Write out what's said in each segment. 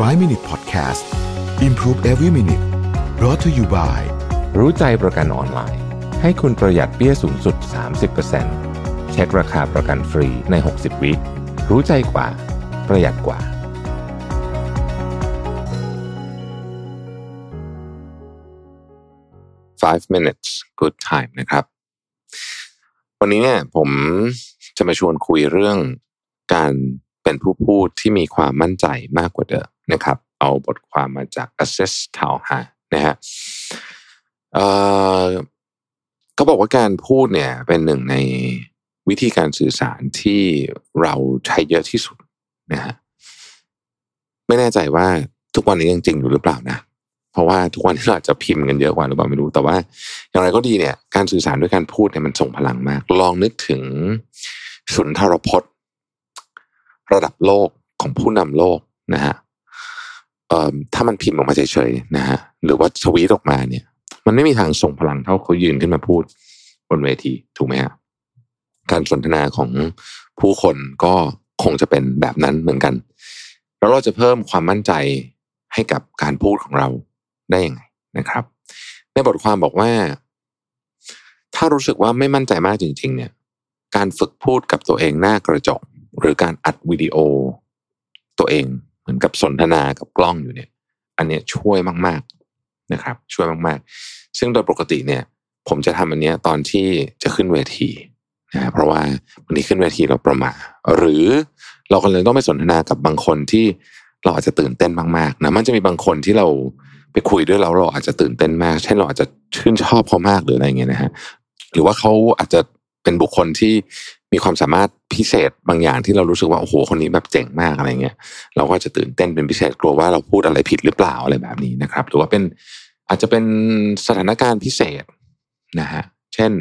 5 Minute Podcast Improve Every Minute brought to you by รู้ใจประกันออนไลน์ ให้คุณประหยัดเปี้ยสูงสุด 30%เช็คราคาประกันฟรีใน 60 วิรู้ใจกว่า ประหยัดกว่า 5 minutes good time นะครับ วันนี้เนี่ยผมจะมาชวนคุยเรื่องการเป็นผู้พูดที่มีความมั่นใจมากกว่าเดิม นะครับ เอาบทความมาจาก Access Town ฮะนะฮะเขาบอกว่าการพูดเนี่ยเป็นหนึ่งในวิธีการสื่อสารที่เราใช้เยอะที่สุดนะฮะไม่แน่ใจว่าทุกวันนี้ยังจริงอยู่หรือเปล่านะ เพราะว่าทุกวันนี้เราจะพิมพ์กันเยอะกว่าหรือเปล่าไม่รู้แต่ว่า อย่างไรก็ดีเนี่ย การสื่อสารด้วยการพูดเนี่ยมันส่งพลังมาก ลองนึกถึงสุนทรพจน์ ระดับโลกของผู้นำโลกนะฮะ ถ้ามันพิมพ์ออกมาเฉยๆนะฮะหรือว่าทวีตออกมาเนี่ย มันไม่มีทางส่งพลังเท่าเขายืนขึ้นมาพูดบนเวทีถูกไหมฮะการสนทนาของผู้คนก็คงจะเป็นแบบนั้นเหมือนกัน แล้วเราจะเพิ่มความมั่นใจให้กับการพูดของเราได้ยังไงนะครับ ในบทความบอกว่า ถ้ารู้สึกว่าไม่มั่นใจมากจริง ๆ เนี่ย การฝึกพูดกับตัวเองหน้ากระจก หรือการอัดวิดีโอ ตัวเอง เหมือนกับสนทนากับกล้องอยู่เนี่ย อันเนี้ยช่วยมากๆนะครับ ช่วยมากๆ ซึ่งโดยปกติเนี่ย ผมจะทำอันเนี้ยตอนที่จะขึ้นเวทีนะเพราะว่าวันนี้ขึ้นเวทีเราประมาหรือเรากำลังต้องไปสนทนากับบางคนที่เราอาจจะตื่นเต้นมากๆนะมันจะมีบางคนที่เราไปคุยด้วยแล้วเราอาจจะตื่นเต้นมากเช่นเราอาจจะชื่นชอบเขามากหรืออะไรเงี้ยนะฮะหรือว่าเขาอาจจะเป็นบุคคลที่ มีความสามารถพิเศษบางอย่างที่เรารู้สึกว่าโอ้โหคนนี้แบบเจ๋งมากอะไรเงี้ยเราก็จะตื่นเต้นเป็นพิเศษกลัวว่าเราพูดอะไรผิดหรือเปล่าอะไรแบบนี้นะครับ หรือว่าเป็นอาจจะเป็นสถานการณ์พิเศษนะฮะเช่น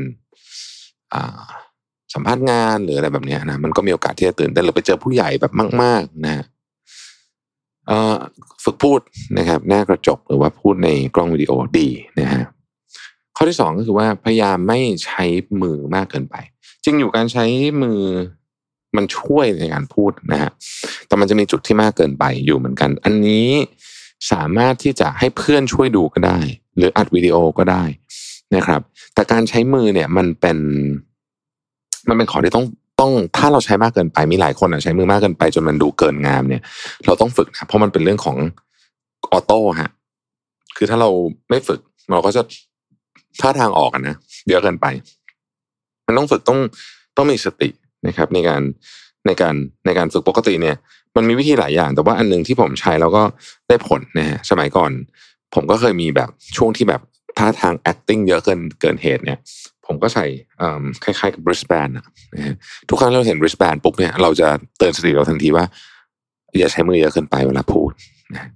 สัมภาษณ์งานหรืออะไรแบบนี้นะมันก็มีโอกาสที่จะตื่นเต้นหรือไปเจอผู้ใหญ่แบบมาก ๆ นะฮะฝึกพูดนะครับ หน้ากระจกหรือว่าพูดในกล้องวิดีโอดีนะฮะข้อที่สองก็คือว่าพยายามไม่ใช้มือมากเกินไป จริงอยู่การใช้มือมันช่วยในการพูดนะฮะแต่มันจะมีจุดที่มากเกินไปอยู่เหมือนกัน อันนี้สามารถที่จะให้เพื่อนช่วยดูก็ได้ หรืออัดวิดีโอก็ได้นะครับ แต่การใช้มือเนี่ยมันเป็น มันเป็นของที่ต้องต้องถ้าเราใช้มากเกินไปมีหลายคนอะใช้มือมากเกินไป จนมันดูเกินงามเนี่ย เราต้องฝึกนะเพราะมันเป็นเรื่องของออโต้ฮะคือถ้าเราไม่ฝึกเราก็จะท่าทางออกนะเยอะเกินไป มันต้องฝึกต้องต้องมีสตินะครับ ในการในการในการฝึกปกติเนี่ย มันมีวิธีหลายอย่าง แต่ว่าอันหนึ่งที่ผมใช้แล้วก็ได้ผลนะฮะสมัยก่อน ผมก็เคยมีแบบช่วงที่แบบท่าทาง acting เยอะเกินเกินเหตุเนี่ย ผมก็ใส่คล้ายๆกับ wristband นะทุกครั้งเราเห็น wristband ปุ๊บเนี่ยเราจะเตือนสติเราทันทีว่า อย่าใช้มือเยอะเกินไปเวลาพูดนะ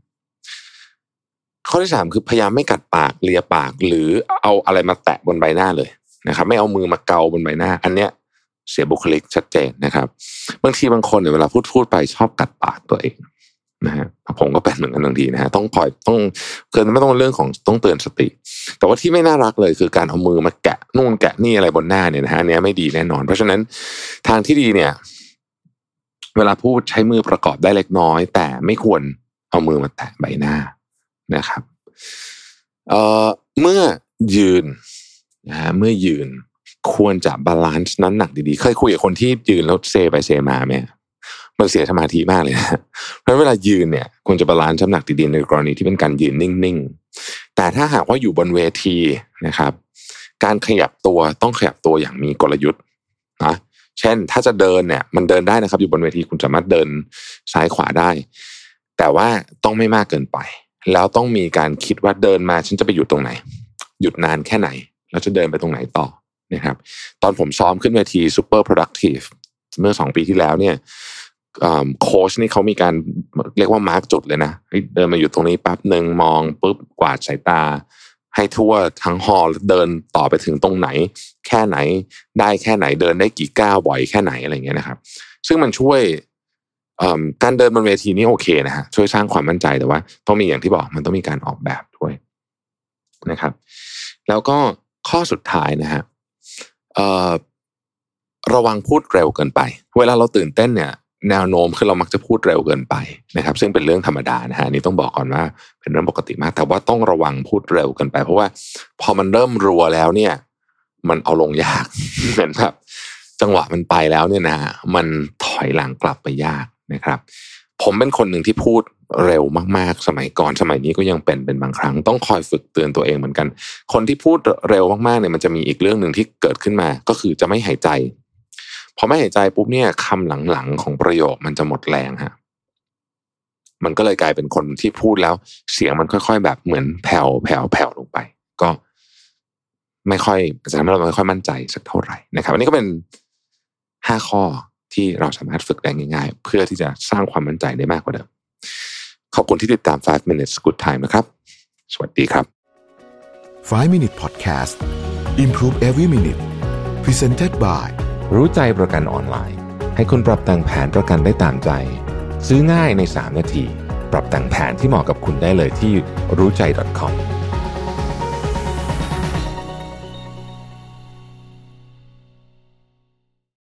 ข้อที่สามคือพยายามไม่กัดปากเลียปาก หรือเอาอะไรมาแตะบนใบหน้าเลย นะครับ ไม่เอามือมาเกาบนใบหน้า อันเนี้ยเสียบุคลิกชัดเจนนะครับบางทีบางคนเนี่ยเวลาพูดพูดไปชอบกัดปากตัวเองนะฮะผมก็เป็นเหมือนกันบางทีนะฮะต้องคอยต้องเกินไม่ต้องเรื่องของต้องเตือนสติ แต่ว่าที่ไม่น่ารักเลยคือการเอามือมาแกะนู่นแกะนี่อะไรบนหน้าเนี่ยนะฮะเนี้ยไม่ดีแน่นอน เพราะฉะนั้นทางที่ดีเนี่ย เวลาพูดใช้มือประกอบได้เล็กน้อย แต่ไม่ควรเอามือมาแตะใบหน้านะครับ เอ่อเมื่อยืน นะฮะเมื่อยืนควรจะ balance น้ำหนักดีๆ เคยคุยกับคนที่ยืนแล้วเซไปเซมาไหมมันเสียสมาธิมากเลยนะเพราะเวลายืนเนี่ยควรจะบาลานซ์น้ำหนักดีๆในกรณีที่เป็นการยืนนิ่งๆ แต่ถ้าหากว่าอยู่บนเวทีนะครับ การขยับตัวต้องขยับตัวอย่างมีกลยุทธ์นะเช่นถ้าจะเดินเนี่ยมันเดินได้นะครับ อยู่บนเวทีคุณสามารถเดินซ้ายขวาได้ แต่ว่าต้องไม่มากเกินไป แล้วต้องมีการคิดว่าเดินมาฉันจะไปหยุดตรงไหน หยุดนานแค่ไหน แล้วจะเดินไปตรงไหนต่อนะครับ ตอนผมซ้อมขึ้นเวที Super Productive เมื่อสองปีที่แล้วเนี่ยโค้ชนี่เขามีการเรียกว่ามาร์กจุดเลยนะเดินมาอยู่ตรงนี้แป๊บหนึ่งมองปุ๊บกวาดสายตา ให้ทั่วทั้งฮอลเดินต่อไปถึงตรงไหน แค่ไหนได้แค่ไหนเดินได้กี่ก้าวบ่อยแค่ไหนอะไรเงี้ยนะครับ ซึ่งมันช่วยการเดินบนเวทีนี่โอเคนะฮะช่วยสร้างความมั่นใจแต่ว่า ต้องมีอย่างที่บอกมันต้องมีการออกแบบด้วยนะครับ แล้วก็ ข้อสุดท้ายนะฮะระวังพูดเร็วเกินไป เวลาเราตื่นเต้นเนี่ยแนวโน้มคือเรามักจะพูดเร็วเกินไปนะครับ ซึ่งเป็นเรื่องธรรมดานะฮะนนี่ต้องบอกก่อนว่าเป็นเรื่องปกติมาก แต่ว่าต้องระวังพูดเร็วเกินไป เพราะว่าพอมันเริ่มรัวแล้วเนี่ย มันเอาลงยากเหมือนแบบจังหวะมันไปแล้วเนี่ยนะมันถอยหลังกลับไปยากนะครับ ผมเป็นคนหนึ่งที่พูดเร็วมากๆ สมัยก่อนสมัยนี้ก็ยังเป็นเป็นบางครั้ง ต้องคอยฝึกเตือนตัวเองเหมือนกัน คนที่พูดเร็วมากๆเนี่ยมันจะมีอีกเรื่องหนึ่งที่เกิดขึ้นมา ก็คือจะไม่หายใจพอไม่หายใจปุ๊บเนี่ยคำหลังๆของประโยคมันจะหมดแรงฮะมันก็เลยกลายเป็นคนที่พูดแล้ว เสียงมันค่อย ๆ แบบเหมือนแผ่วแผ่วแผ่วลงไป ก็ไม่ค่อยจะทำให้เราไม่ค่อยมั่นใจสักเท่าไหร่นะครับ อันนี้ก็เป็นห้าข้อ ที่เราสามารถฝึกได้ง่ายๆ เพื่อที่จะสร้างความมั่นใจได้มากกว่าเดิม ขอบคุณที่ติดตาม 5 minutes good time นะครับ สวัสดีครับ 5 Minute Podcast Improve Every Minute Presented by รู้ใจประกันออนไลน์ ให้คุณปรับแต่งแผนประกันได้ตามใจ ซื้อง่ายใน 3 นาที ปรับแต่งแผนที่เหมาะกับคุณได้เลยที่รู้ใจ .com